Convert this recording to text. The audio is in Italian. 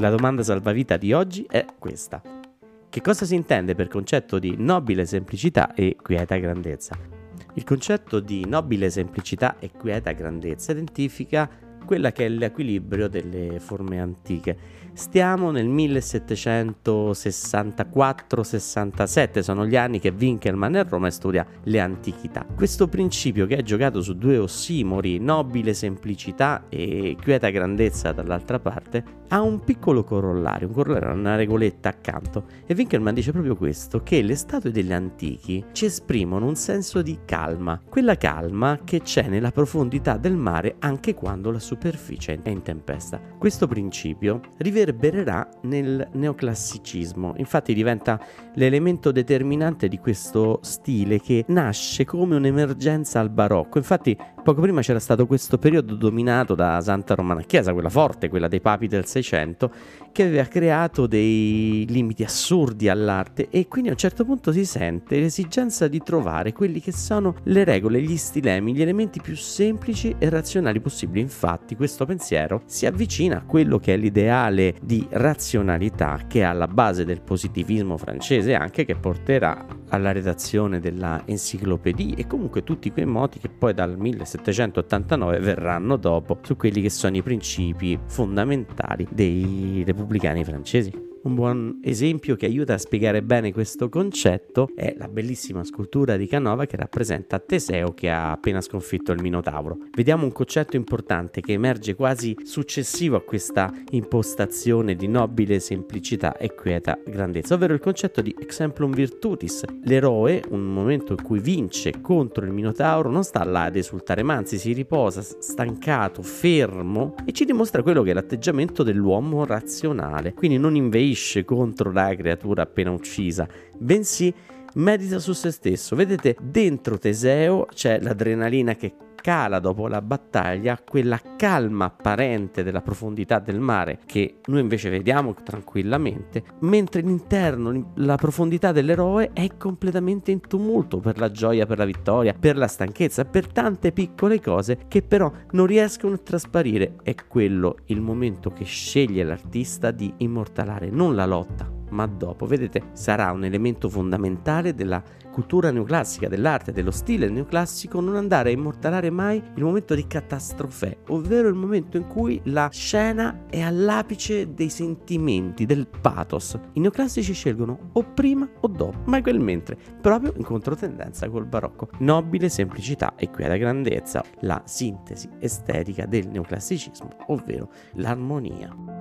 La domanda salvavita di oggi è questa. Che cosa si intende per concetto di nobile semplicità e quieta grandezza? Il concetto di nobile semplicità e quieta grandezza identifica quella che è l'equilibrio delle forme antiche. Stiamo nel 1764-67, sono gli anni che Winkelmann a Roma studia le antichità. Questo principio che è giocato su due ossimori, nobile semplicità e quieta grandezza dall'altra parte, ha un piccolo corollario, un corollario, una regoletta accanto. E Winkelmann dice proprio questo, che le statue degli antichi ci esprimono un senso di calma, quella calma che c'è nella profondità del mare anche quando la superficie è in tempesta. Questo principio riverbererà nel neoclassicismo, infatti diventa l'elemento determinante di questo stile che nasce come un'emergenza al barocco. Infatti poco prima c'era stato questo periodo dominato da Santa Romana Chiesa, quella forte, quella dei papi del 600, che aveva creato dei limiti assurdi all'arte e quindi a un certo punto si sente l'esigenza di trovare quelli che sono le regole, gli stilemi, gli elementi più semplici e razionali possibili. Infatti questo pensiero si avvicina a quello che è l'ideale di razionalità che è alla base del positivismo francese anche che porterà alla redazione della enciclopedia e comunque tutti quei moti che poi dal 1789 verranno dopo su quelli che sono i principi fondamentali dei repubblicani francesi. Un buon esempio che aiuta a spiegare bene questo concetto è la bellissima scultura di Canova che rappresenta Teseo che ha appena sconfitto il Minotauro. Vediamo un concetto importante che emerge quasi successivo a questa impostazione di nobile semplicità e quieta grandezza, ovvero il concetto di exemplum virtutis. L'eroe, un momento in cui vince contro il Minotauro, non sta là ad esultare, ma anzi si riposa stancato, fermo e ci dimostra quello che è l'atteggiamento dell'uomo razionale. Quindi non invece agisce contro la creatura appena uccisa, bensì medita su se stesso. Vedete, dentro Teseo c'è l'adrenalina che cala dopo la battaglia, quella calma apparente della profondità del mare che noi invece vediamo tranquillamente, mentre l'interno, la profondità dell'eroe è completamente in tumulto per la gioia, per la vittoria, per la stanchezza, per tante piccole cose che però non riescono a trasparire. È quello il momento che sceglie l'artista di immortalare, non la lotta ma dopo. Vedete, sarà un elemento fondamentale della cultura neoclassica, dell'arte, dello stile neoclassico, non andare a immortalare mai il momento di catastrofe, ovvero il momento in cui la scena è all'apice dei sentimenti, del pathos. I neoclassici scelgono o prima o dopo, ma quel mentre, proprio in controtendenza col barocco. Nobile semplicità e quieta grandezza, la sintesi estetica del neoclassicismo, ovvero l'armonia.